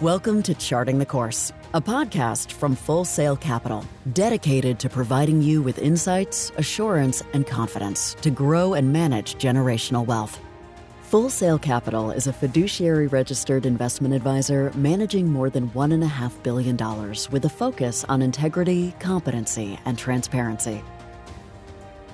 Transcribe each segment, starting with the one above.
Welcome to Charting the Course, a podcast from Full Sail Capital, dedicated to providing you with insights, assurance, and confidence to grow and manage generational wealth. Full Sail Capital is a fiduciary registered investment advisor managing more than $1.5 billion with a focus on integrity, competency, and transparency.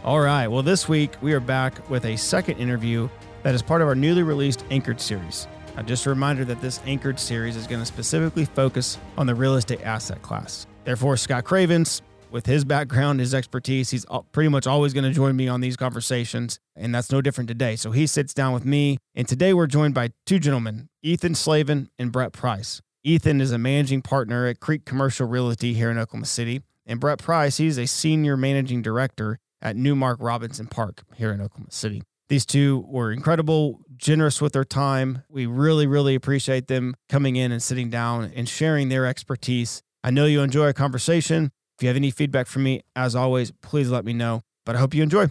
All right. Well, this week we are back with a second interview that is part of our newly released Anchored series. Now, just a reminder that this Anchored series is going to specifically focus on the real estate asset class. Therefore, Scott Cravens, with his background, his expertise, he's pretty much always going to join me on these conversations. And that's no different today. So he sits down with me. And today we're joined by two gentlemen, Ethan Slavin and Brett Price. Ethan is a managing partner at Creek Commercial Realty here in Oklahoma City. And Brett Price, he's a senior managing director at Newmark Robinson Park here in Oklahoma City. These two were incredible, generous with their time. We really, really appreciate them coming in and sitting down and sharing their expertise. I know you enjoy our conversation. If you have any feedback from me, as always, please let me know. But I hope you enjoy.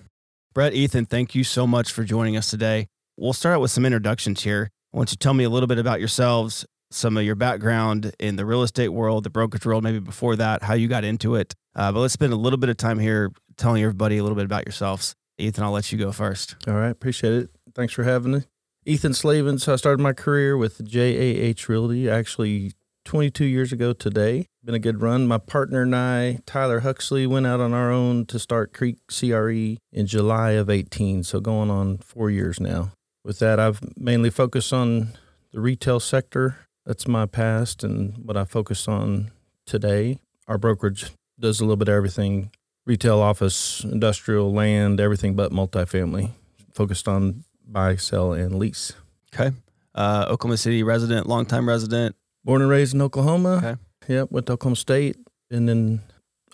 Brett, Ethan, thank you so much for joining us today. We'll start out with some introductions here. I want you to tell me a little bit about yourselves, some of your background in the real estate world, the brokerage world, maybe before that, how you got into it. Uh, but let's spend a little bit of time here telling everybody a little bit about yourselves. Ethan, I'll let you go first. All right. Appreciate it. Thanks for having me. Ethan Slavin. So I started my career with JAH Realty actually 22 years ago today. Been a good run. My partner and I, Tyler Huxley, went out on our own to start Creek CRE in July of 18. So going on four years now. With that, I've mainly focused on the retail sector. That's my past and what I focus on today. Our brokerage does a little bit of everything retail, office, industrial, land, everything but multifamily. Focused on buy, sell, and lease. Okay. Uh, Oklahoma City resident, longtime resident. Born and raised in Oklahoma. Okay. Yep. Went to Oklahoma State and then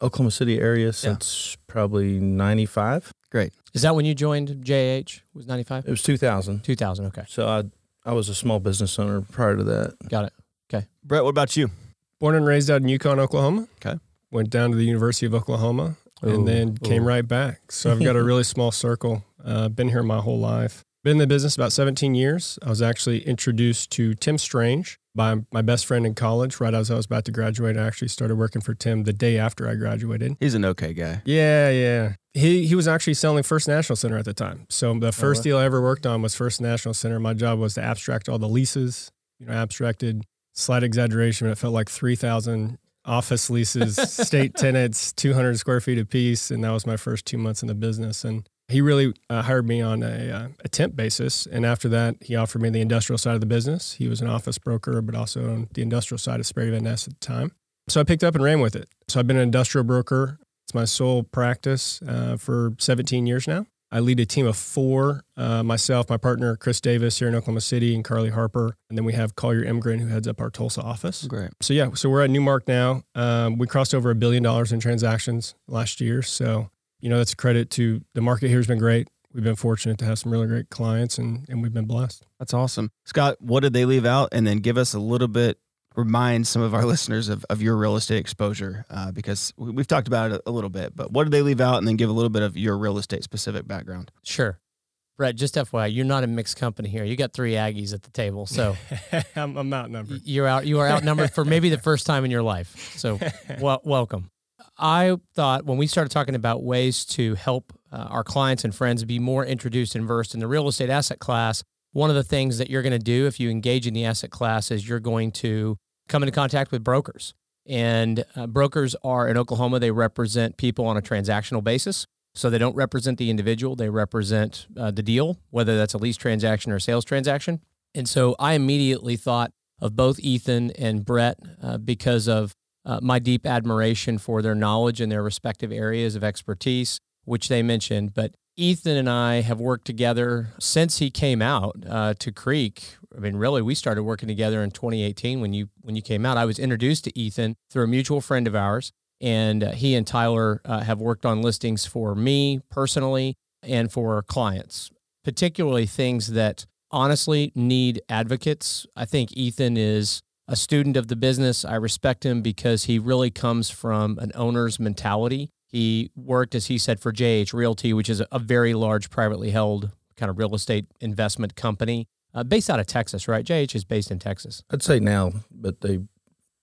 Oklahoma City area since yeah. probably 95. Great. Is that when you joined JH? Was 95? It was 2000. 2000. Okay. So I I was a small business owner prior to that. Got it. Okay. Brett, what about you? Born and raised out in Yukon, Oklahoma. Okay. Went down to the University of Oklahoma and then came right back. So I've got a really small circle. Uh, been here my whole life. Been in the business about 17 years. I was actually introduced to Tim Strange by my best friend in college. Right as I was about to graduate, I actually started working for Tim the day after I graduated. He's an okay guy. Yeah, yeah. He he was actually selling First National Center at the time. So the first oh, deal I ever worked on was First National Center. My job was to abstract all the leases. You know, abstracted slight exaggeration, but it felt like 3,000 office leases, state tenants, 200 square feet apiece. And that was my first two months in the business. And he really uh, hired me on a, uh, a temp basis. And after that, he offered me the industrial side of the business. He was an office broker, but also on the industrial side of Sperry Van Ness at the time. So I picked up and ran with it. So I've been an industrial broker. It's my sole practice uh, for 17 years now. I lead a team of four uh, myself, my partner, Chris Davis here in Oklahoma City, and Carly Harper. And then we have Collier Imgren, who heads up our Tulsa office. Great. So, yeah, so we're at Newmark now. Um, we crossed over a billion dollars in transactions last year. So, you know, that's a credit to the market here has been great. We've been fortunate to have some really great clients and, and we've been blessed. That's awesome. Scott, what did they leave out? And then give us a little bit remind some of our listeners of, of your real estate exposure uh, because we've talked about it a, little bit, but what did they leave out and then give a little bit of your real estate specific background? Sure. Brett, just FYI, you're not a mixed company here. You got three Aggies at the table, so I'm, I'm, outnumbered. You're out. You are outnumbered for maybe the first time in your life. So, well, welcome. I thought when we started talking about ways to help uh, our clients and friends be more introduced and versed in the real estate asset class, one of the things that you're going to do if you engage in the asset class is you're going to come into contact with brokers. And uh, brokers are in Oklahoma, they represent people on a transactional basis. So they don't represent the individual, they represent uh, the deal, whether that's a lease transaction or a sales transaction. And so I immediately thought of both Ethan and Brett uh, because of uh, my deep admiration for their knowledge in their respective areas of expertise, which they mentioned. But Ethan and I have worked together since he came out uh, to Creek. I mean, really, we started working together in 2018 when you when you came out. I was introduced to Ethan through a mutual friend of ours, and uh, he and Tyler uh, have worked on listings for me personally and for clients, particularly things that honestly need advocates. I think Ethan is a student of the business. I respect him because he really comes from an owner's mentality he worked, as he said, for JH Realty, which is a very large privately held kind of real estate investment company. uh, based out of Texas, right? JH is based in Texas. I'd say now, but they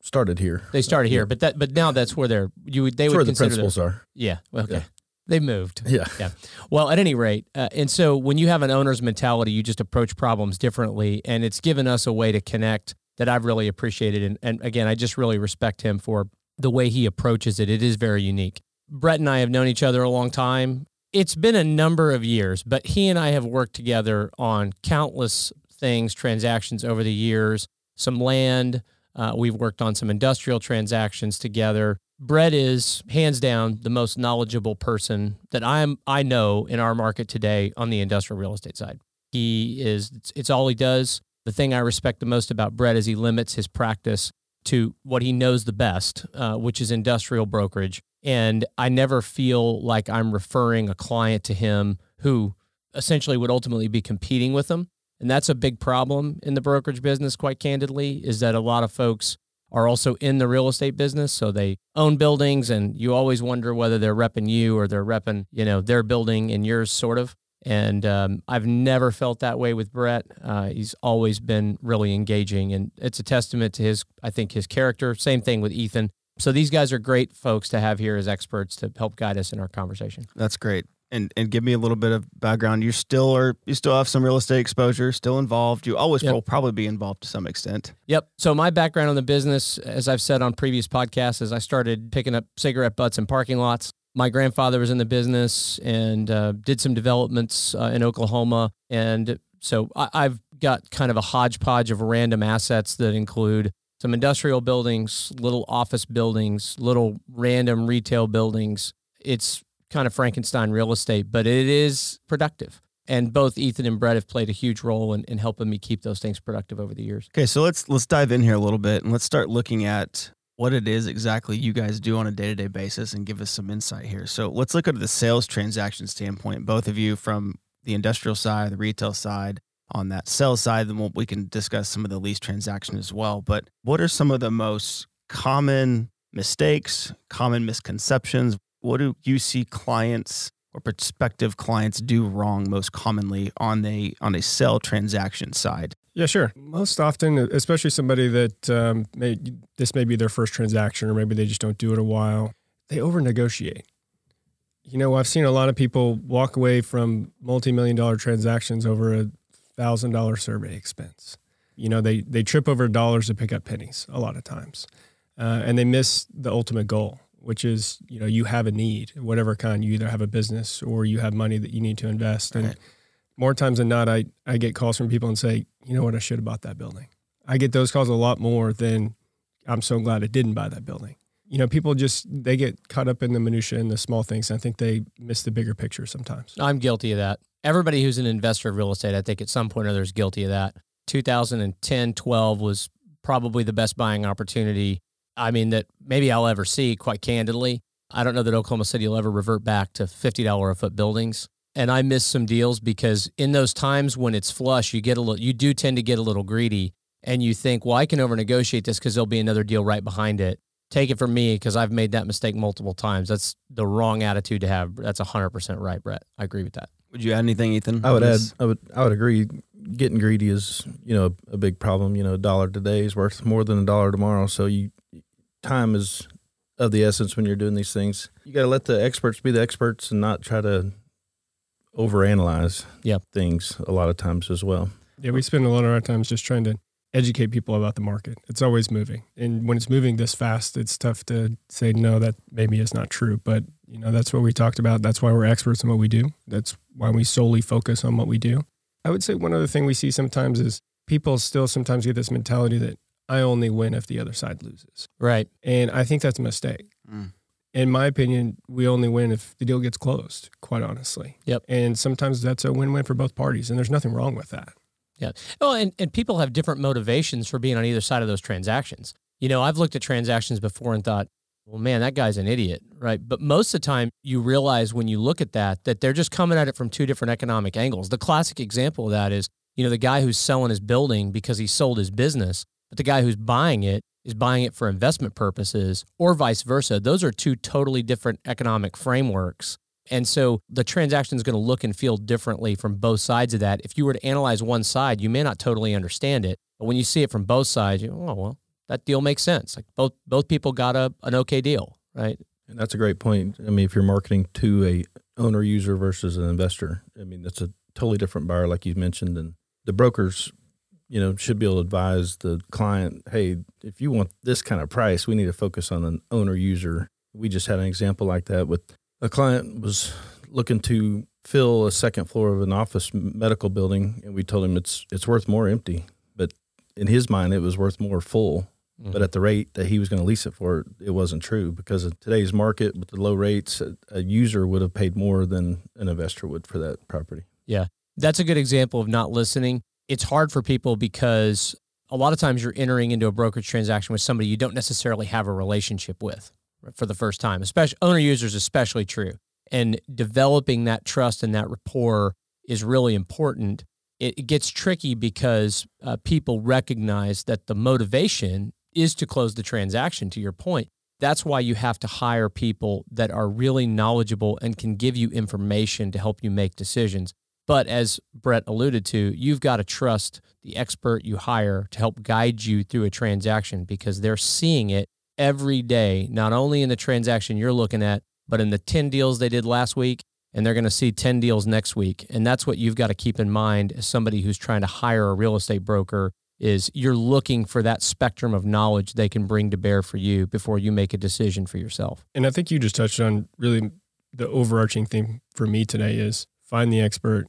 started here. They started here, but that but now that's where they're you would they That's would where the consider principals are. yeah okay Yeah. they moved Yeah. yeah well at any rate uh, and so when you have an owner's mentality you just approach problems differently and it's given us a way to connect that I've really appreciated and, and again I just really respect him for the way he approaches it it is very unique Brett and I have known each other a long time it's been a number of years but he and I have worked together on countless things transactions over the years some land uh, we've worked on some industrial transactions together. Brett is hands down the most knowledgeable person that I'm I know in our market today on the industrial real estate side. He is it's, it's all he does. The thing I respect the most about Brett is he limits his practice to what he knows the best, uh, which is industrial brokerage. And I never feel like I'm referring a client to him who essentially would ultimately be competing with him. And that's a big problem in the brokerage business, quite candidly, is that a lot of folks are also in the real estate business. So they own buildings and you always wonder whether they're repping you or they're repping, you know, their building and yours sort of. And um, I've never felt that way with Brett. Uh, he's always been really engaging and it's a testament to his, I think, his character. Same thing with Ethan. So these guys are great folks to have here as experts to help guide us in our conversation. That's great. And and give me a little bit of background. You still are you still have some real estate exposure, still involved. You always Yep. will probably be involved to some extent. Yep. So my background on the business, as I've said on previous podcasts, is I started picking up cigarette butts in parking lots. My grandfather was in the business and uh, did some developments uh, in Oklahoma, and so I, I've got kind of a hodgepodge of random assets that include some industrial buildings, little office buildings, little random retail buildings. It's kind of Frankenstein real estate, but it is productive. And both Ethan and Brett have played a huge role in, in helping me keep those things productive over the years. Okay, so let's let's dive in here a little bit and let's start looking at what it is exactly you guys do on a day-to-day basis and give us some insight here. So let's look at the sales transaction standpoint, both of you from the industrial side, the retail side, on that sales side, then we'll, we can discuss some of the lease transaction as well. But what are some of the most common mistakes, common misconceptions? What do you see clients or prospective clients do wrong most commonly on a on a sell transaction side? Yeah, sure. Most often, especially somebody that um, may, this may be their first transaction, or maybe they just don't do it a while, they over negotiate. You know, I've seen a lot of people walk away from multi million dollar transactions over a thousand dollar survey expense. You know, they they trip over dollars to pick up pennies a lot of times, uh, and they miss the ultimate goal, which is you know you have a need, whatever kind. You either have a business or you have money that you need to invest, and more times than not, I I get calls from people and say, you know what, I should have bought that building. I get those calls a lot more than I'm so glad I didn't buy that building. You know, people just they get caught up in the minutia and the small things. I think they miss the bigger picture sometimes. I'm guilty of that. Everybody who's an investor of real estate, I think at some point or other is guilty of that. 2010, 12 was probably the best buying opportunity. I mean, that maybe I'll ever see, quite candidly. I don't know that Oklahoma City will ever revert back to $50 a foot buildings. And I missed some deals because in those times when it's flush, you get a little, you do tend to get a little greedy and you think, well, I can over negotiate this because there'll be another deal right behind it. Take it from me because I've made that mistake multiple times. That's the wrong attitude to have. That's 100% right, Brett. I agree with that. Would you add anything, Ethan? I would on add. I would, I would agree. Getting greedy is, you know, a big problem. You know, a dollar today is worth more than a dollar tomorrow. So you, time is of the essence when you're doing these things. You got to let the experts be the experts and not try to overanalyze Yep. things a lot of times as well. Yeah, we spend a lot of our times just trying to educate people about the market. It's always moving, and when it's moving this fast, it's tough to say no. That maybe is not true, but you know that's what we talked about. That's why we're experts in what we do. That's why we solely focus on what we do. I would say one other thing we see sometimes is people still sometimes get this mentality that I only win if the other side loses, Right. and I think that's a mistake. Mm. In my opinion, we only win if the deal gets closed. Quite honestly, Yep. And sometimes that's a win-win for both parties, and there's nothing wrong with that. Yeah. Oh, and, and people have different motivations for being on either side of those transactions. You know, I've looked at transactions before and thought, well, man, that guy's an idiot, right? But most of the time, you realize when you look at that, that they're just coming at it from two different economic angles. The classic example of that is, you know, the guy who's selling his building because he sold his business, but the guy who's buying it is buying it for investment purposes or vice versa. Those are two totally different economic frameworks. And so the transaction is going to look and feel differently from both sides of that. If you were to analyze one side, you may not totally understand it. But when you see it from both sides, you oh well, that deal makes sense. Like both both people got a an okay deal, right? And that's a great point. I mean, if you're marketing to a owner user versus an investor, I mean that's a totally different buyer, like you mentioned, and the brokers, you know, should be able to advise the client, hey, if you want this kind of price, we need to focus on an owner user. We just had an example like that with a client was looking to fill a second floor of an office medical building, and we told him it's it's worth more empty, but in his mind, it was worth more full. Mm-hmm. But at the rate that he was going to lease it for, it wasn't true because of today's market with the low rates, a, a user would have paid more than an investor would for that property. Yeah, that's a good example of not listening. It's hard for people because a lot of times you're entering into a brokerage transaction with somebody you don't necessarily have a relationship with for the first time. Especially owner users, especially true. And developing that trust and that rapport is really important. It, gets tricky because uh, people recognize that the motivation is to close the transaction. To your point, that's why you have to hire people that are really knowledgeable and can give you information to help you make decisions. But as Brett alluded to, you've got to trust the expert you hire to help guide you through a transaction because they're seeing it every day, not only in the transaction you're looking at, but in the 10 deals they did last week, and they're going to see 10 deals next week. And that's what you've got to keep in mind as somebody who's trying to hire a real estate broker is you're looking for that spectrum of knowledge they can bring to bear for you before you make a decision for yourself. And I think you just touched on really the overarching theme for me today is find the expert,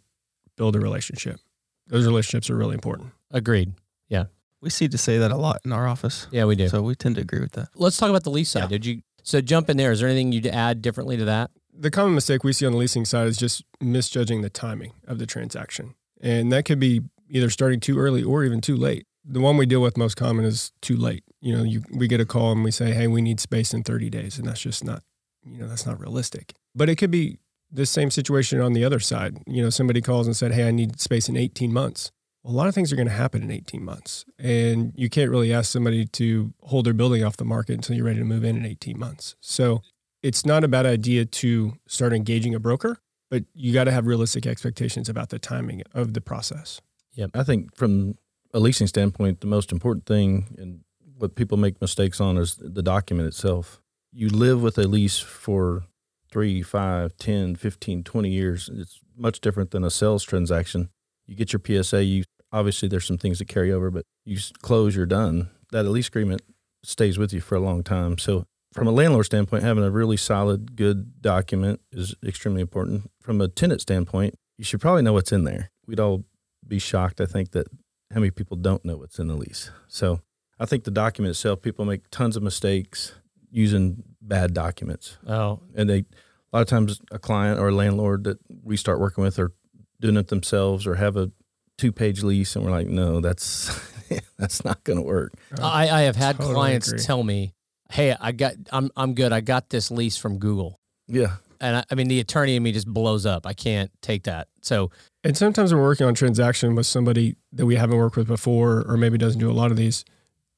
build a relationship. Those relationships are really important. Agreed. Yeah. We see to say that a lot in our office. Yeah, we do. So we tend to agree with that. Let's talk about the lease side. Yeah. Did you so jump in there? Is there anything you'd add differently to that? The common mistake we see on the leasing side is just misjudging the timing of the transaction. And that could be either starting too early or even too late. The one we deal with most common is too late. You know, you, we get a call and we say, "Hey, we need space in 30 days." And that's just not, you know, that's not realistic. But it could be the same situation on the other side. You know, somebody calls and said, "Hey, I need space in 18 months." a lot of things are going to happen in 18 months. And you can't really ask somebody to hold their building off the market until you're ready to move in in 18 months. So it's not a bad idea to start engaging a broker, but you got to have realistic expectations about the timing of the process. Yep. I think from a leasing standpoint, the most important thing and what people make mistakes on is the document itself. You live with a lease for three, five, 10, 15, 20 years. It's much different than a sales transaction you get your PSA. You obviously there's some things that carry over, but you close, you're done. That lease agreement stays with you for a long time. So from a landlord standpoint, having a really solid, good document is extremely important. From a tenant standpoint, you should probably know what's in there. We'd all be shocked, I think, that how many people don't know what's in the lease. So I think the document itself, people make tons of mistakes using bad documents. Oh. And they, a lot of times, a client or a landlord that we start working with are doing it themselves or have a two page lease and we're like no that's that's not going to work I, I have had totally clients agree. tell me hey i got i'm i'm good i got this lease from google yeah and I, I, mean the attorney in me just blows up i can't take that so and sometimes we're working on transaction with somebody that we haven't worked with before or maybe doesn't do a lot of these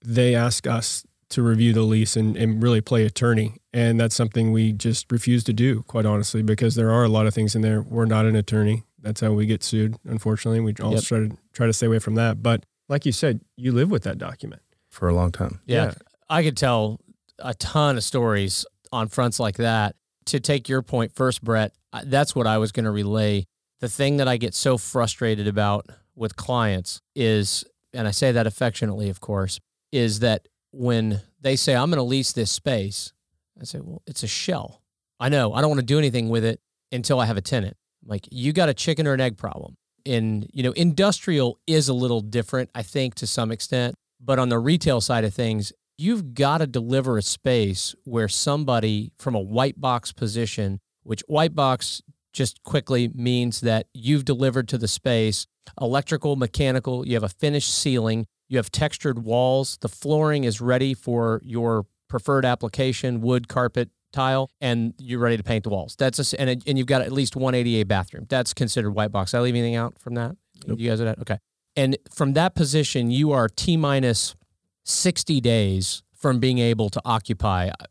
they ask us to review the lease and, and really play attorney and that's something we just refuse to do quite honestly because there are a lot of things in there we're not an attorney that's how we get sued. Unfortunately, we all yep. try to try to stay away from that. But like you said, you live with that document for a long time. Yeah, yeah. I could tell a ton of stories on fronts like that. To take your point first, Brett, that's what I was going to relay. The thing that I get so frustrated about with clients is, and I say that affectionately, of course, is that when they say, I'm going to lease this space, I say, well, it's a shell. I know I don't want to do anything with it until I have a tenant. Like you got a chicken or an egg problem. In you know, industrial is a little different, I think, to some extent. But on the retail side of things, you've got to deliver a space where somebody from a white box position, which white box just quickly means that you've delivered to the space electrical, mechanical, you have a finished ceiling, you have textured walls, the flooring is ready for your preferred application, wood, carpet, tile and you're ready to paint the walls. That's a, and, and you've got at least one ADA bathroom. That's considered white box. Did I leave anything out from that? Nope. You guys are that? Okay. And from that position, you are T minus 60 days from being able to occupy. Uh,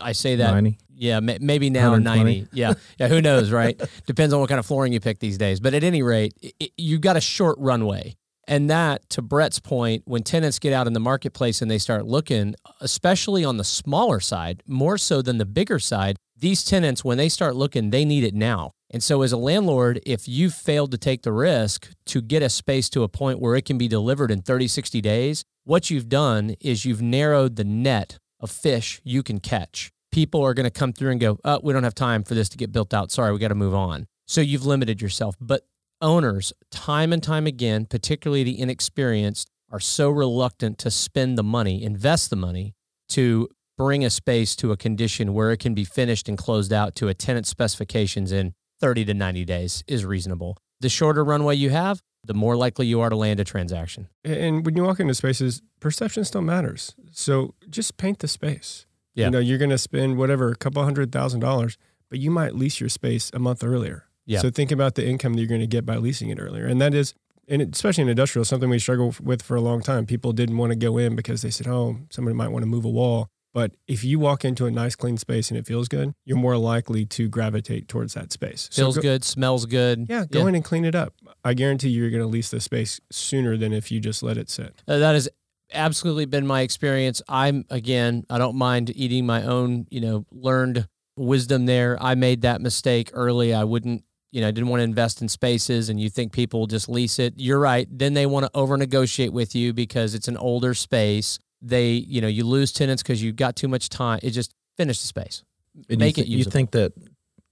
I say that 90. yeah, ma- maybe now 120. 90. Yeah. Yeah. Who knows, right? Depends on what kind of flooring you pick these days. But at any rate, i i- you got a short runway. And that, to Brett's point, when tenants get out in the marketplace and they start looking, especially on the smaller side, more so than the bigger side, these tenants, when they start looking, they need it now. And so, as a landlord, if you've failed to take the risk to get a space to a point where it can be delivered in 30, 60 days, what you've done is you've narrowed the net of fish you can catch. People are going to come through and go, oh, we don't have time for this to get built out. Sorry, we got to move on. So you've limited yourself. But owners, time and time again, particularly the inexperienced, are so reluctant to spend the money, invest the money to bring a space to a condition where it can be finished and closed out to a tenant specifications in 30 to 90 days is reasonable. The shorter runway you have, the more likely you are to land a transaction. And when you walk into spaces, perception still matters. So just paint the space. Yeah. You know, you're going to spend whatever, a couple hundred thousand dollars, but you might lease your space a month earlier. Yeah. So think about the income that you're going to get by leasing it earlier. And that is, and especially in industrial, something we struggled with for a long time. People didn't want to go in because they said, oh, somebody might want to move a wall. But if you walk into a nice, clean space and it feels good, you're more likely to gravitate towards that space. So Feels go- good, smells good. Yeah, go in and clean it up. I guarantee you're going to lease the space sooner than if you just let it sit. Uh, that has absolutely been my experience. I'm again, I don't mind eating my own, you know, learned wisdom there. I made that mistake early. I wouldn't, you know, I didn't want to invest in spaces and you think people will just lease it. You're right. Then they want to over negotiate with you because it's an older space. They, you know, you lose tenants because you've got too much time. It just finish the space. And Make you, it th- you think that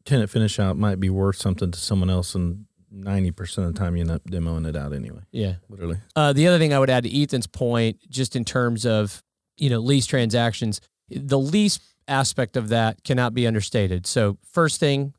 tenant finish out might be worth something to someone else, and ninety percent of the time you end up demoing it out anyway. Yeah. Literally. Uh, the other thing I would add to Ethan's point, just in terms of you know lease transactions, the lease aspect of that cannot be understated. So first thing,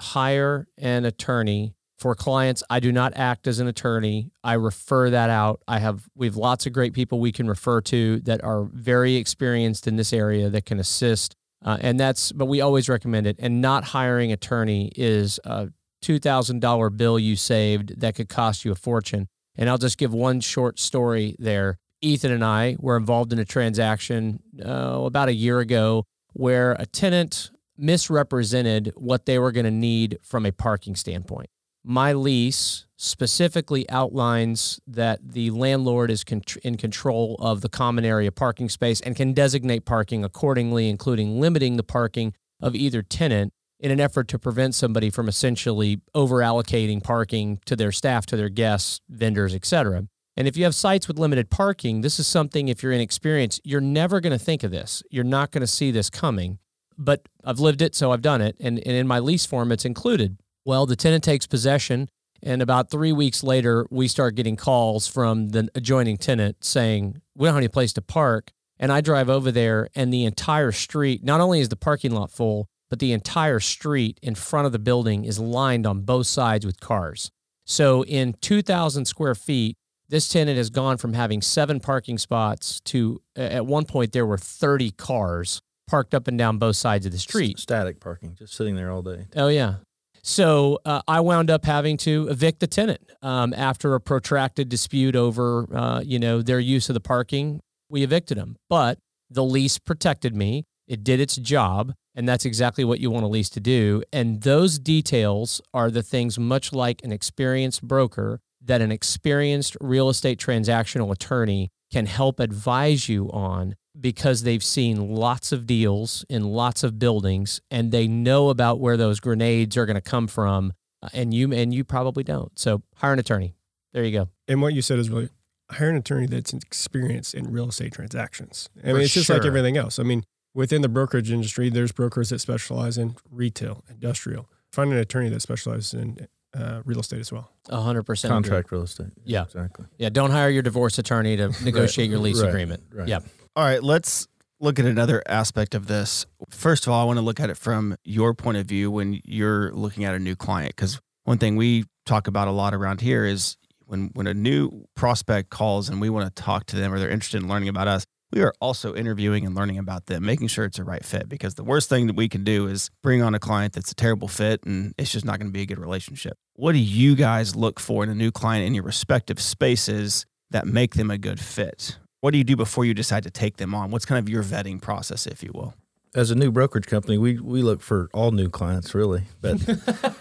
hire an attorney for clients. I do not act as an attorney. I refer that out. I have we have lots of great people we can refer to that are very experienced in this area that can assist. Uh, and that's but we always recommend it. And not hiring attorney is a two thousand dollar bill you saved that could cost you a fortune. And I'll just give one short story there. Ethan and I were involved in a transaction uh, about a year ago where a tenant misrepresented what they were going to need from a parking standpoint. My lease specifically outlines that the landlord is in control of the common area parking space and can designate parking accordingly, including limiting the parking of either tenant in an effort to prevent somebody from essentially over allocating parking to their staff, to their guests, vendors, etc. And if you have sites with limited parking, this is something, if you're inexperienced, you're never going to think of this. You're not going to see this coming. But I've lived it, so I've done it. And, and in my lease form, it's included. Well, the tenant takes possession. And about three weeks later, we start getting calls from the adjoining tenant saying, We don't have any place to park. And I drive over there, and the entire street, not only is the parking lot full, but the entire street in front of the building is lined on both sides with cars. So in 2,000 square feet, this tenant has gone from having seven parking spots to at one point there were 30 cars parked up and down both sides of the street. Static parking, just sitting there all day. Oh yeah. So uh, I wound up having to evict the tenant um, after a protracted dispute over, uh, you know, their use of the parking. We evicted them, but the lease protected me. It did its job, and that's exactly what you want a lease to do. And those details are the things, much like an experienced broker, that an experienced real estate transactional attorney can help advise you on because they've seen lots of deals in lots of buildings and they know about where those grenades are going to come from uh, and you and you probably don't. So hire an attorney. There you go. And what you said is really hire an attorney that's experienced in real estate transactions. I For mean, it's just like everything else. I mean, within the brokerage industry, there's brokers that specialize in retail, industrial. Find an attorney that specializes in uh, real estate as well. A hundred percent agree. Contract real estate. Yeah. exactly. Yeah, don't hire your divorce attorney to negotiate your lease Right, agreement. right. Yeah. All right, let's look at another aspect of this. First of all, I want to look at it from your point of view when you're looking at a new client because one thing we talk about a lot around here is when when a new prospect calls and we want to talk to them or they're interested in learning about us, we are also interviewing and learning about them, making sure it's a right fit because the worst thing that we can do is bring on a client that's a terrible fit and it's just not going to be a good relationship. What do you guys look for in a new client in your respective spaces that make them a good fit? What do you do before you decide to take them on? What's kind of your vetting process, if you will? as a new brokerage company, we we look for all new clients really, but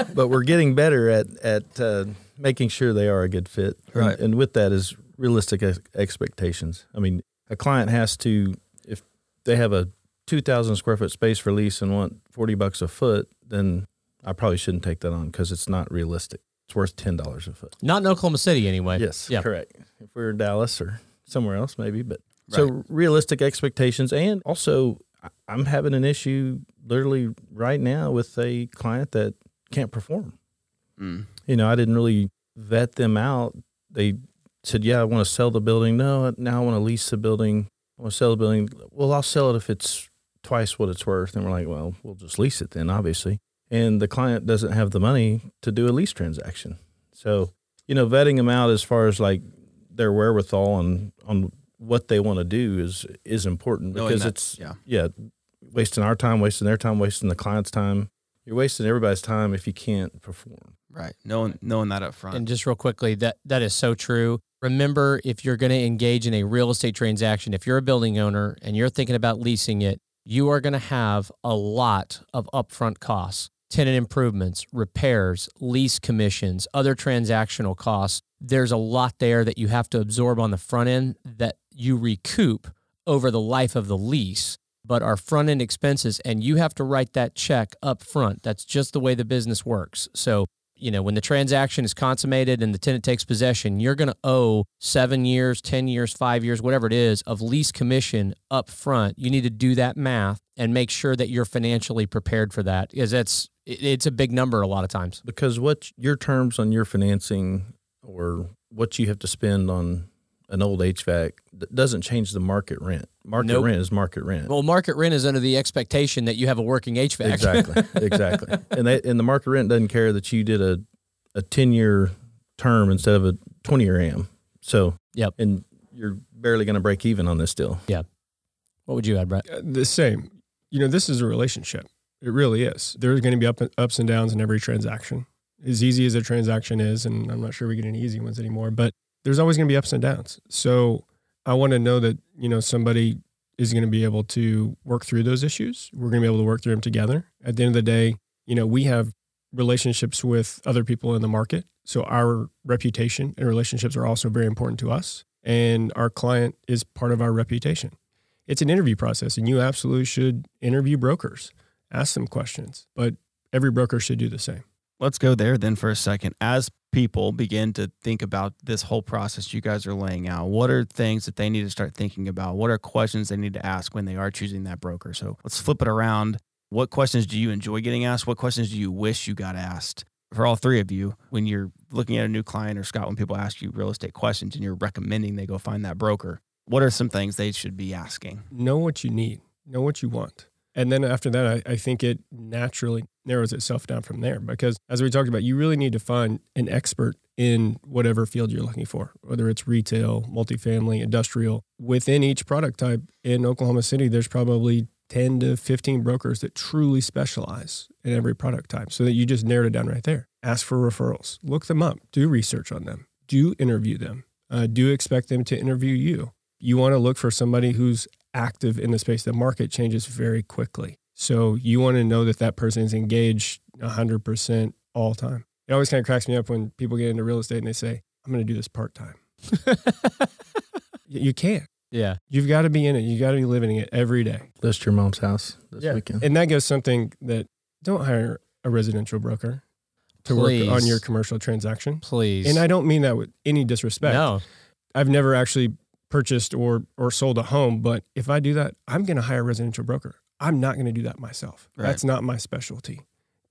but we're getting better at at uh, making sure they are a good fit. Right. And, and with that is realistic ex- expectations. I mean, a client has to if they have a two thousand square foot space for lease and want forty bucks a foot, then I probably shouldn't take that on because it's not realistic. It's worth ten dollars a foot. Not in Oklahoma City anyway. Yes, Yeah. correct. If we were in Dallas or somewhere else, maybe. But so realistic expectations, and also I'm having an issue literally right now with a client that can't perform. Mm. You know, I didn't really vet them out. They said, "Yeah, I want to sell the building." No, now I want to lease the building. I want to sell the building. Well, I'll sell it if it's twice what it's worth. And we're like, "Well, we'll just lease it then, obviously." And the client doesn't have the money to do a lease transaction. So, you know, vetting them out as far as like their wherewithal on on what they want to do is is important Knowing because that- it's yeah. yeah, wasting our time, wasting their time, wasting the client's time. You're wasting everybody's time if you can't perform. Right. Knowing knowing that up front. And just real quickly, that that is so true. Remember, if you're going to engage in a real estate transaction, if you're a building owner and you're thinking about leasing it, you are going to have a lot of upfront costs, tenant improvements, repairs, lease commissions, other transactional costs. There's a lot there that you have to absorb on the front end that you recoup over the life of the lease, but are front end expenses and you have to write that check up front. That's just the way the business works. So you know, when the transaction is consummated and the tenant takes possession, you're going to owe seven years, 10 years, five years, whatever it is, of lease commission up front. You need to do that math and make sure that you're financially prepared for that because that's, it's a big number a lot of times. Because what your terms on your financing or what you have to spend on an old HVAC doesn't change the market rent. Market Nope. rent is market rent. Well, market rent is under the expectation that you have a working HVAC. Exactly, exactly. And they, and the market rent doesn't care that you did a a ten year term instead of a twenty year am. So Yep. and you're barely going to break even on this deal. Yeah. What would you add, Brett? Uh, The same. You know, this is a relationship. It really is. There's going to be up, ups and downs in every transaction. As easy as a transaction is, and I'm not sure we get any easy ones anymore, but there's always going to be ups and downs. So I want to know that, you know, somebody is going to be able to work through those issues. We're going to be able to work through them together. At the end of the day, you know, we have relationships with other people in the market. So our reputation and relationships are also very important to us. And our client is part of our reputation it's an interview process and you absolutely should interview brokers ask them questions but every broker should do the same Let's go there then for a second. As people begin to think about this whole process you guys are laying out, what are things that they need to start thinking about? What are questions they need to ask when they are choosing that broker? So let's flip it around. What questions do you enjoy getting asked? What questions do you wish you got asked? For all three of you, when you're looking at a new client or Scott, when people ask you real estate questions and you're recommending they go find that broker, what are some things they should be asking? know what you need know what you want. And then after that I, I think it naturally narrows itself down from there because as we talked about you really need to find an expert in whatever field you're looking for whether it's retail multifamily industrial. Within each product type in oklahoma city there's probably 10 to 15 brokers that truly specialize in every product type. So that you just narrowed it down right there. Ask for referrals. Look them up. Do research on them. Do interview them. Uh, do expect them to interview you you want to look for somebody who's active in the space. The market changes very quickly. So you want to know that that person is engaged 100% all time. It always kind of cracks me up when people get into real estate and they say, I'm going to do this part time. you can't. Yeah. You've got to be in it. You got to be living it every day. List your mom's house this weekend. And that goes something that don't hire a residential broker to work on your commercial transaction. Please. And I don't mean that with any disrespect. No. I've never actually purchased or or sold a home, but if I do that, I'm going to hire a residential broker. I'm not going to do that myself. Right. That's not my specialty.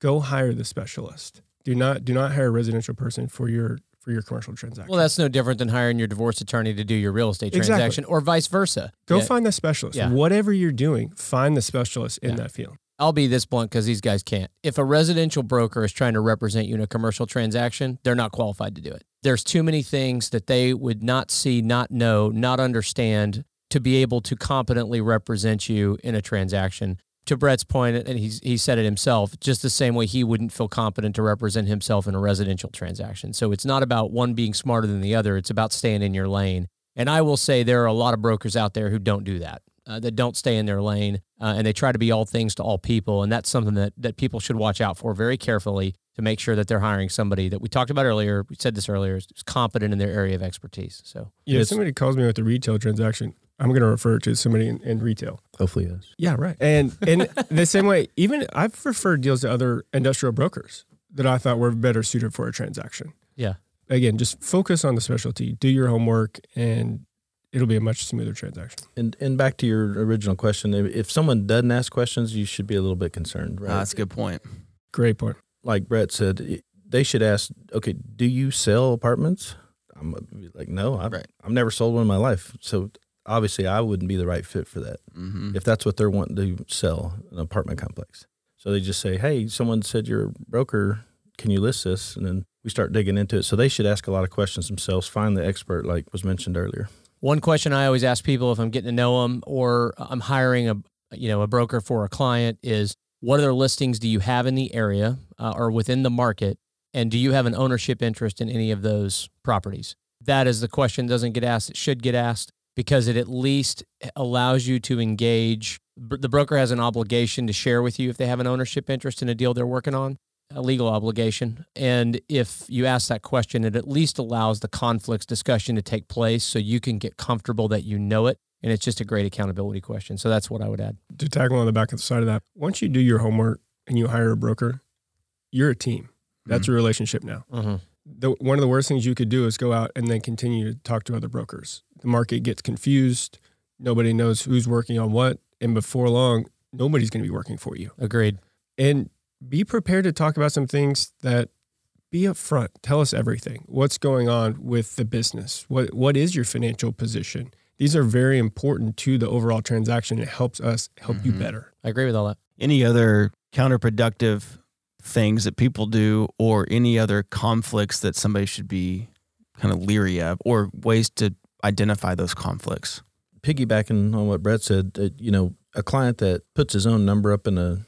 Go hire the specialist. Do not do not hire a residential person for your for your commercial transaction. Well, that's no different than hiring your divorce attorney to do your real estate Exactly. transaction or vice versa. Go Yeah. find the specialist. Yeah. Whatever you're doing, find the specialist in Yeah. that field. I'll be this blunt because these guys can't. If a residential broker is trying to represent you in a commercial transaction, they're not qualified to do it. There's too many things that they would not see, not know, not understand to be able to competently represent you in a transaction. To Brett's point, and he's, he said it himself, just the same way he wouldn't feel competent to represent himself in a residential transaction. So it's not about one being smarter than the other, it's about staying in your lane. And I will say there are a lot of brokers out there who don't do that. Uh, that don't stay in their lane. uh, and they try to be all things to all people. And that's something that, that people should watch out for very carefully to make sure that they're hiring somebody that we talked about earlier. We said this earlier is competent in their area of expertise. So, yeah, if somebody calls me with a retail transaction, I'm going to refer to somebody in, in retail. Hopefully, yes. Yeah, right. And and the same way, even I've referred deals to other industrial brokers that I thought were better suited for a transaction. Yeah. Again, just focus on the specialty, do your homework, and it'll be a much smoother transaction. And and back to your original question, if someone doesn't ask questions, you should be a little bit concerned, right? Uh, that's a good point. Great point. Like Brett said, they should ask, okay, do you sell apartments? I'm like, no, I've, right. I've never sold one in my life. So obviously, I wouldn't be the right fit for that mm-hmm. if that's what they're wanting to sell an apartment complex. So they just say, hey, someone said you're a broker. Can you list this? And then we start digging into it. So they should ask a lot of questions themselves, find the expert, like was mentioned earlier. One question I always ask people if I'm getting to know them or I'm hiring a you know a broker for a client is what other listings do you have in the area uh, or within the market, and do you have an ownership interest in any of those properties? That is the question doesn't get asked. It should get asked because it at least allows you to engage. The broker has an obligation to share with you if they have an ownership interest in a deal they're working on a legal obligation. And if you ask that question, it at least allows the conflicts discussion to take place so you can get comfortable that you know it. And it's just a great accountability question. So that's what I would add. To tackle on the back of the side of that, once you do your homework and you hire a broker, you're a team. That's mm-hmm. a relationship now. Mm-hmm. The, one of the worst things you could do is go out and then continue to talk to other brokers. The market gets confused. Nobody knows who's working on what. And before long, nobody's going to be working for you. Agreed. And be prepared to talk about some things that be upfront. Tell us everything. What's going on with the business? What what is your financial position? These are very important to the overall transaction. It helps us help mm-hmm. you better. I agree with all that. Any other counterproductive things that people do or any other conflicts that somebody should be kind of leery of or ways to identify those conflicts? Piggybacking on what Brett said, uh, you know, a client that puts his own number up in a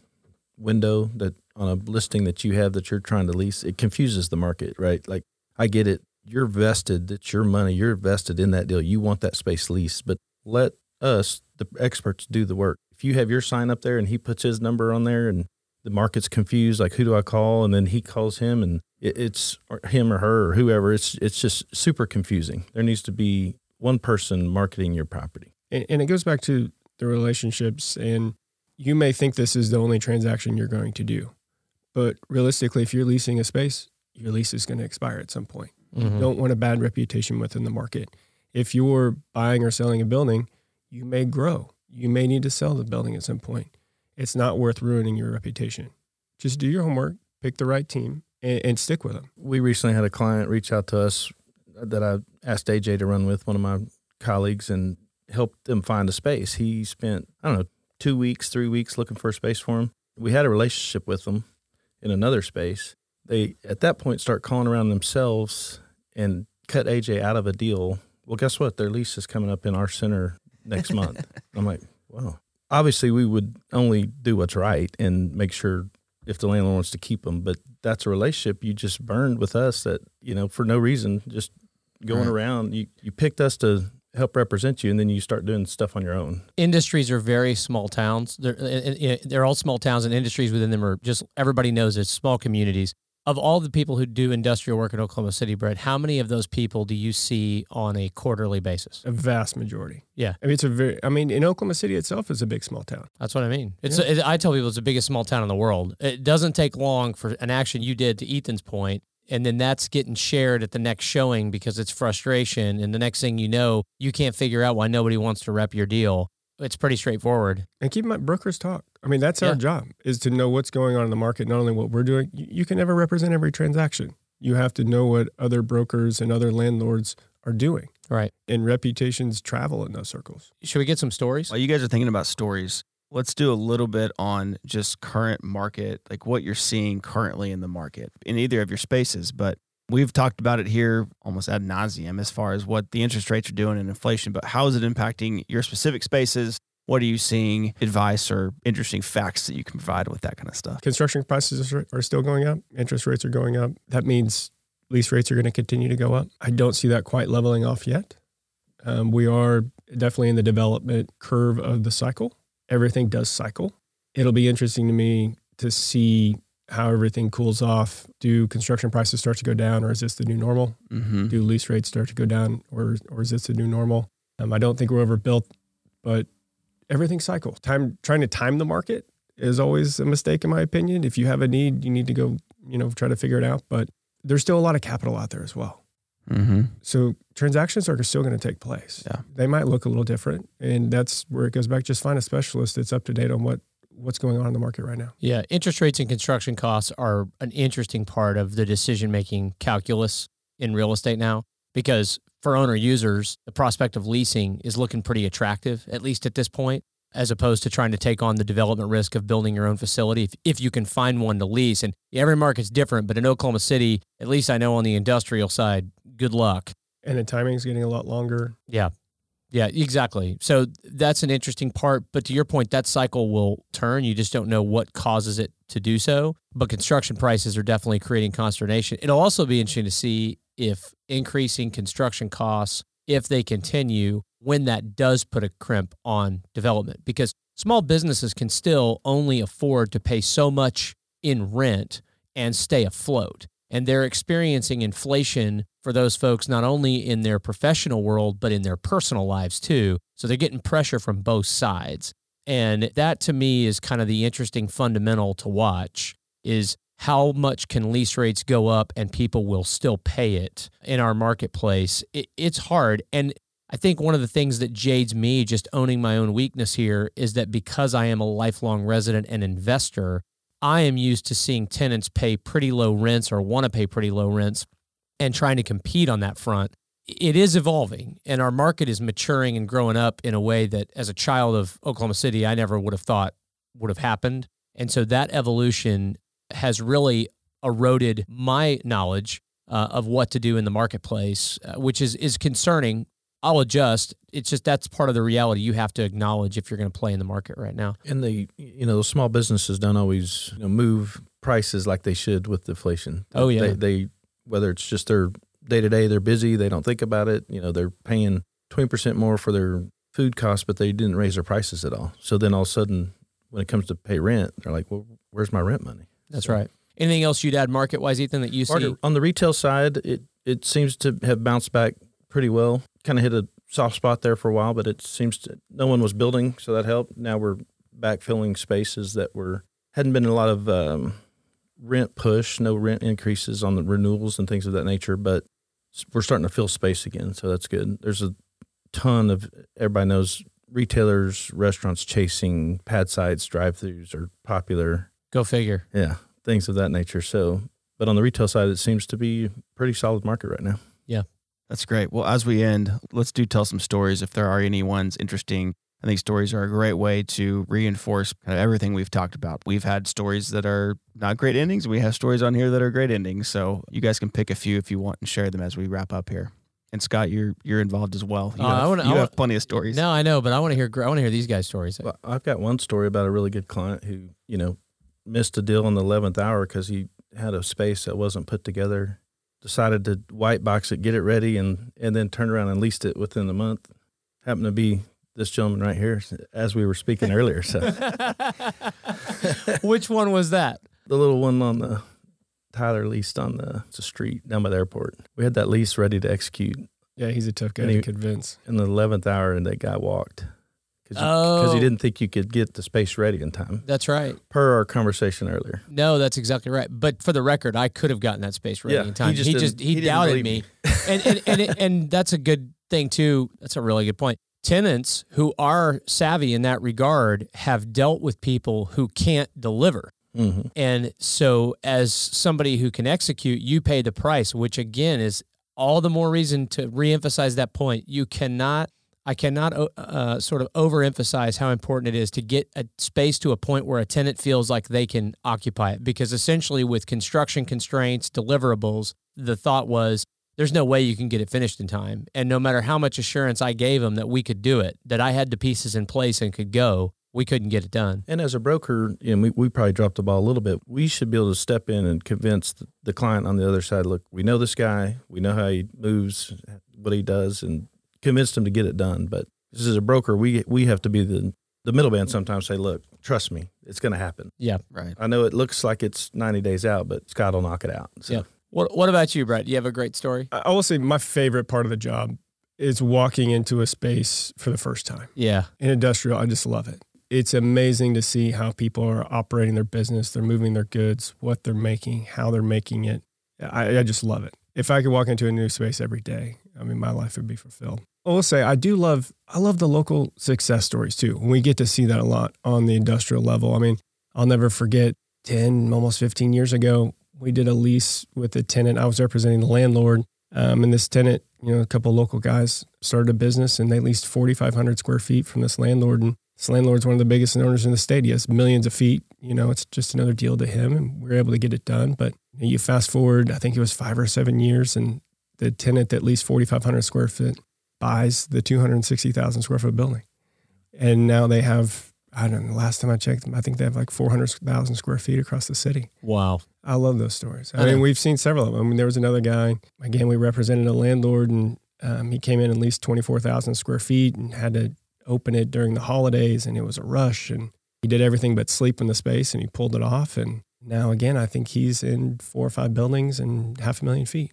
window that on a listing that you have that you're trying to lease, it confuses the market, right? Like I get it. You're vested, it's your money, you're vested in that deal. You want that space lease, but let us, the experts, do the work. If you have your sign up there and he puts his number on there and the market's confused, like who do I call? And then he calls him and it's him or her or whoever. It's it's just super confusing. There needs to be one person marketing your property. And, and it goes back to the relationships and you may think this is the only transaction you're going to do. But realistically, if you're leasing a space, your lease is going to expire at some point. Mm-hmm. You don't want a bad reputation within the market. If you're buying or selling a building, you may grow. You may need to sell the building at some point. It's not worth ruining your reputation. Just do your homework, pick the right team, and, and stick with them. We recently had a client reach out to us that I asked AJ to run with, one of my colleagues, and help them find a space. He spent, I don't know, two weeks, three weeks looking for a space for him. We had a relationship with them in another space. They at that point start calling around themselves and cut AJ out of a deal. Well, guess what? Their lease is coming up in our center next month. I'm like, well, obviously we would only do what's right and make sure if the landlord wants to keep them, but that's a relationship you just burned with us that, you know, for no reason, just going right. around. You, you picked us to help represent you, and then you start doing stuff on your own. Industries are very small towns. They're they're all small towns, and industries within them are just everybody knows it's small communities. Of all the people who do industrial work in Oklahoma City, Brett, how many of those people do you see on a quarterly basis? A vast majority. Yeah, I mean it's a very. I mean, in Oklahoma City itself is a big small town. That's what I mean. It's. Yeah. It, I tell people it's the biggest small town in the world. It doesn't take long for an action you did to Ethan's point and then that's getting shared at the next showing because it's frustration and the next thing you know you can't figure out why nobody wants to rep your deal it's pretty straightforward. And keep my brokers talk. I mean that's yeah. our job is to know what's going on in the market not only what we're doing. You can never represent every transaction. You have to know what other brokers and other landlords are doing. Right. And reputations travel in those circles. Should we get some stories? While you guys are thinking about stories let's do a little bit on just current market, like what you're seeing currently in the market in either of your spaces. But we've talked about it here almost ad nauseum as far as what the interest rates are doing and inflation, but how is it impacting your specific spaces? What are you seeing? Advice or interesting facts that you can provide with that kind of stuff? Construction prices are still going up. Interest rates are going up. That means lease rates are going to continue to go up. I don't see that quite leveling off yet. Um, we are definitely in the development curve of the cycle everything does cycle. It'll be interesting to me to see how everything cools off. Do construction prices start to go down, or is this the new normal? Mm-hmm. Do lease rates start to go down, or or is this the new normal? Um, I don't think we're overbuilt, but everything cycles. Time trying to time the market is always a mistake, in my opinion. If you have a need, you need to go, you know, try to figure it out. But there's still a lot of capital out there as well. Mm-hmm. So transactions are still going to take place. Yeah. They might look a little different, and that's where it goes back. Just find a specialist that's up to date on what what's going on in the market right now. Yeah, interest rates and construction costs are an interesting part of the decision making calculus in real estate now because for owner users, the prospect of leasing is looking pretty attractive, at least at this point, as opposed to trying to take on the development risk of building your own facility if, if you can find one to lease. And every market's different, but in Oklahoma City, at least I know on the industrial side, good luck. And the timing's getting a lot longer. Yeah. Yeah, exactly. So that's an interesting part. But to your point, that cycle will turn. You just don't know what causes it to do so. But construction prices are definitely creating consternation. It'll also be interesting to see if increasing construction costs, if they continue, when that does put a crimp on development, because small businesses can still only afford to pay so much in rent and stay afloat and they're experiencing inflation for those folks not only in their professional world but in their personal lives too. So they're getting pressure from both sides. And that to me is kind of the interesting fundamental to watch is how much can lease rates go up and people will still pay it in our marketplace. It, it's hard. And I think one of the things that jades me, just owning my own weakness here, is that because I am a lifelong resident and investor, I am used to seeing tenants pay pretty low rents or want to pay pretty low rents and trying to compete on that front. It is evolving and our market is maturing and growing up in a way that as a child of Oklahoma City, I never would have thought would have happened. And so that evolution has really eroded my knowledge uh, of what to do in the marketplace, uh, which is, is concerning I'll adjust. It's just that's part of the reality you have to acknowledge if you're going to play in the market right now. And the you know, those small businesses don't always you know, move prices like they should with deflation. Oh yeah, they, they whether it's just their day to day, they're busy, they don't think about it. You know, they're paying twenty percent more for their food costs, but they didn't raise their prices at all. So then all of a sudden, when it comes to pay rent, they're like, "Well, where's my rent money?" That's so, right. Anything else you'd add market wise, Ethan, that you see? On the retail side, it it seems to have bounced back pretty well. Kind of hit a soft spot there for a while, but it seems to no one was building, so that helped. Now we're backfilling spaces that were hadn't been a lot of um, rent push, no rent increases on the renewals and things of that nature, but we're starting to fill space again, so that's good. There's a ton of everybody knows retailers, restaurants chasing pad sites, drive-throughs are popular. Go figure. Yeah, things of that nature. So, but on the retail side, it seems to be pretty solid market right now. Yeah. That's great. Well, as we end, let's do tell some stories if there are any ones interesting. I think stories are a great way to reinforce kind of everything we've talked about. We've had stories that are not great endings. We have stories on here that are great endings. So you guys can pick a few if you want and share them as we wrap up here. And Scott, you're you're involved as well. You, Uh, have, I wanna- you I have wanna- plenty of stories. No, I know, but I want to hear. I want to hear these guys' stories. Well, I've got one story about a really good client who, you know, missed a deal in the 11th hour because he had a space that wasn't put together, decided to white box it, get it ready, and, and then turned around and leased it within the month. Happened to be this gentleman right here as we were speaking earlier. So Which one was that? the little one on the Tyler leased on the, the street down by the airport. We had that lease ready to execute Yeah, he's a tough guy And to he- convince. in the 11th hour, and that guy walked because Oh. he didn't think you could get the space ready in time, That's right. per our conversation earlier. No, that's exactly right. But for the record, I could have gotten that space ready Yeah, in he time. just he just he, he doubted me, and and and, it- and that's a good thing too. That's a really good point. Tenants who are savvy in that regard have dealt with people who can't deliver. hmm And so, as somebody who can execute, you pay the price, which again is all the more reason to reemphasize that point. You cannot, I cannot uh, uh, sort of overemphasize how important it is to get a space to a point where a tenant feels like they can occupy it. Because essentially, with construction constraints, deliverables, the thought was there's no way you can get it finished in time. And no matter how much assurance I gave them that we could do it, that I had the pieces in place and could go, we couldn't get it done. And as a broker, we, we probably dropped the ball a little bit. We should be able to step in and convince the client on the other side, look, we know this guy, we know how he moves, what he does, and convince them to get it done. But this is a broker, we we have to be the The middleman sometimes say, "Look, trust me, it's going to happen." Yeah. Right. I know it looks like it's 90 days out, but Scott will knock it out. So. Yeah. What What about you, Brett? Do you have a great story? I I will say my favorite part of the job is walking into a space for the first time. Yeah. In industrial, I just love it. It's amazing to see how people are operating their business, they're moving their goods, what they're making, how they're making it. I, I just love it. If I could walk into a new space every day, I mean, my life would be fulfilled. I will say I do love I love the local success stories too. We get to see that a lot on the industrial level. I mean, I'll never forget 10, almost 15 years ago, we did a lease with a tenant. I was representing the landlord. Um, and this tenant, you know, a couple local guys started a business and they leased 4,500 square feet from this landlord. And this landlord's one of the biggest owners in the state. He has millions of feet. You know, it's just another deal to him. And we are able to get it done. But you fast forward, I think it was five or seven years, and the tenant that leased 4,500 square feet buys the 260,000 square foot building. And now they have, I don't know, the last time I checked, I think they have like 400,000 square feet across the city. Wow. I love those stories. I I mean, know. we've seen several of them. I mean, there was another guy, again, we represented a landlord and um, he came in at least 24,000 square feet and had to open it during the holidays and it was a rush and he did everything but sleep in the space and he pulled it off. And now again, I think he's in four or five buildings and half a million feet.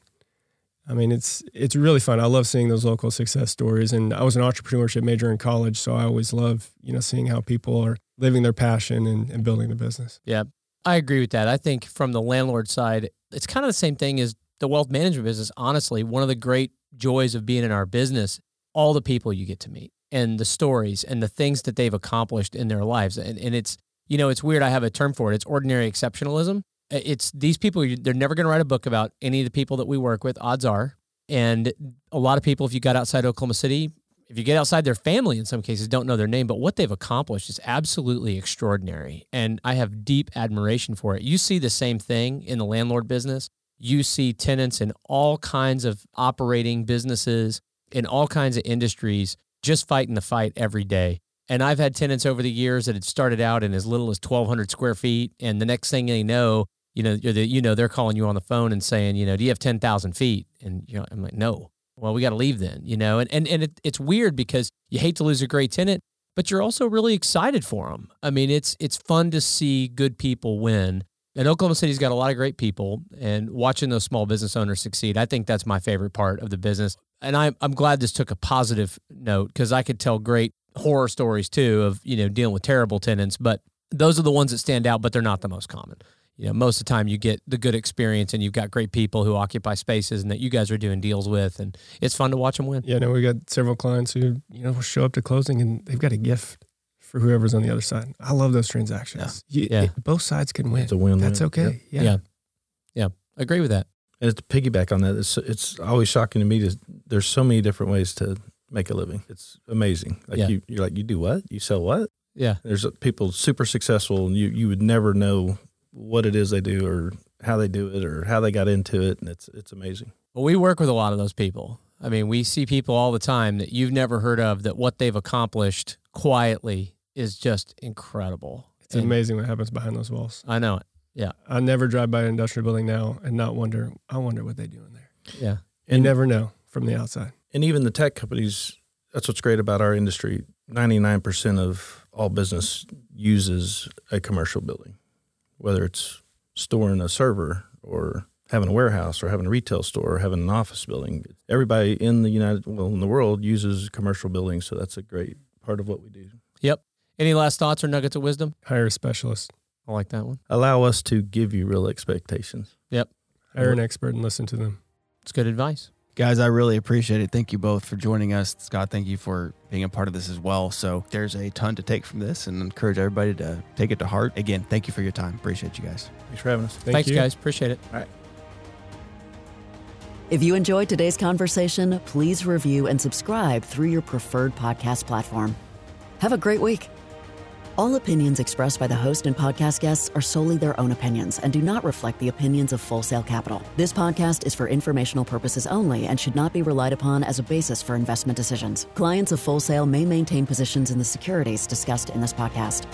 I mean, it's it's really fun. I love seeing those local success stories. And I was an entrepreneurship major in college, so I always love you know seeing how people are living their passion and, and building the business. Yeah, I agree with that. I think from the landlord side, it's kind of the same thing as the wealth management business. Honestly, one of the great joys of being in our business, all the people you get to meet and the stories and the things that they've accomplished in their lives. And, and it's, you know, it's weird. I have a term for it. It's ordinary exceptionalism. Uh, it's these people, they're never going to write a book about any of the people that we work with, odds are. And a lot of people, if you got outside Oklahoma City, if you get outside their family in some cases don't know their name but what they've accomplished is absolutely extraordinary and i have deep admiration for it. You see the same thing in the landlord business. You see tenants in all kinds of operating businesses in all kinds of industries just fighting the fight every day. And i've had tenants over the years that had started out in as little as 1200 square feet and the next thing they know you know the, you know they're calling you on the phone and saying you know do you have 10000 feet and you know i'm like no well, we got to leave then, you know? And, and, and it, it's weird because you hate to lose a great tenant, but you're also really excited for them. I mean, it's, it's fun to see good people win. And Oklahoma City's got a lot of great people and watching those small business owners succeed. I think that's my favorite part of the business. And I'm, I'm glad this took a positive note because I could tell great horror stories too of, you know, dealing with terrible tenants, but those are the ones that stand out, but they're not the most common you know, most of the time you get the good experience and you've got great people who occupy spaces and that you guys are doing deals with, and it's fun to watch them win. Yeah, no, we got several clients who you know will show up to closing and they've got a gift for whoever's on the other side. I love those transactions. You- Yeah. it- both sides can win. It's a win-win. That's okay. Yep. Yeah. Yeah. Agree with that. And to piggyback on that, it's, it's always shocking to me. To, there's so many different ways to make a living. It's amazing. Like Yeah. you, you're like, you do what? You sell what? Yeah. There's uh, people super successful, and you you would never know what it is they do or how they do it or how they got into it, and it's it's amazing. Well, we work with a lot of those people. I mean, we see people all the time that you've never heard of that what they've accomplished quietly is just incredible. It's And amazing what happens behind those walls. I know it. Yeah. I never drive by an industrial building now and not wonder. I wonder what they do in there. Yeah. You And- never know from the outside. And even the tech companies, that's what's great about our industry. 99% of all business uses a commercial building, whether it's storing a server or having a warehouse or having a retail store or having an office building. Everybody in the United, well, in the world uses commercial buildings. So that's a great part of what we do. Yep. Any last thoughts or nuggets of wisdom? Hire a specialist. I like that one. Allow us to give you real expectations. Yep. Hire an expert and listen to them. It's good advice. Guys, I really appreciate it. Thank you both for joining us. Scott, thank you for being a part of this as well. So there's a ton to take from this and encourage everybody to take it to heart. Again, thank you for your time. Appreciate you guys. Thanks for having us. Thank Thanks, you. guys. Appreciate it. All right. If you enjoyed today's conversation, please review and subscribe through your preferred podcast platform. Have a great week. All opinions expressed by the host and podcast guests are solely their own opinions and do not reflect the opinions of Full Sail Capital. This podcast is for informational purposes only and should not be relied upon as a basis for investment decisions. Clients of Full Sail may maintain positions in the securities discussed in this podcast.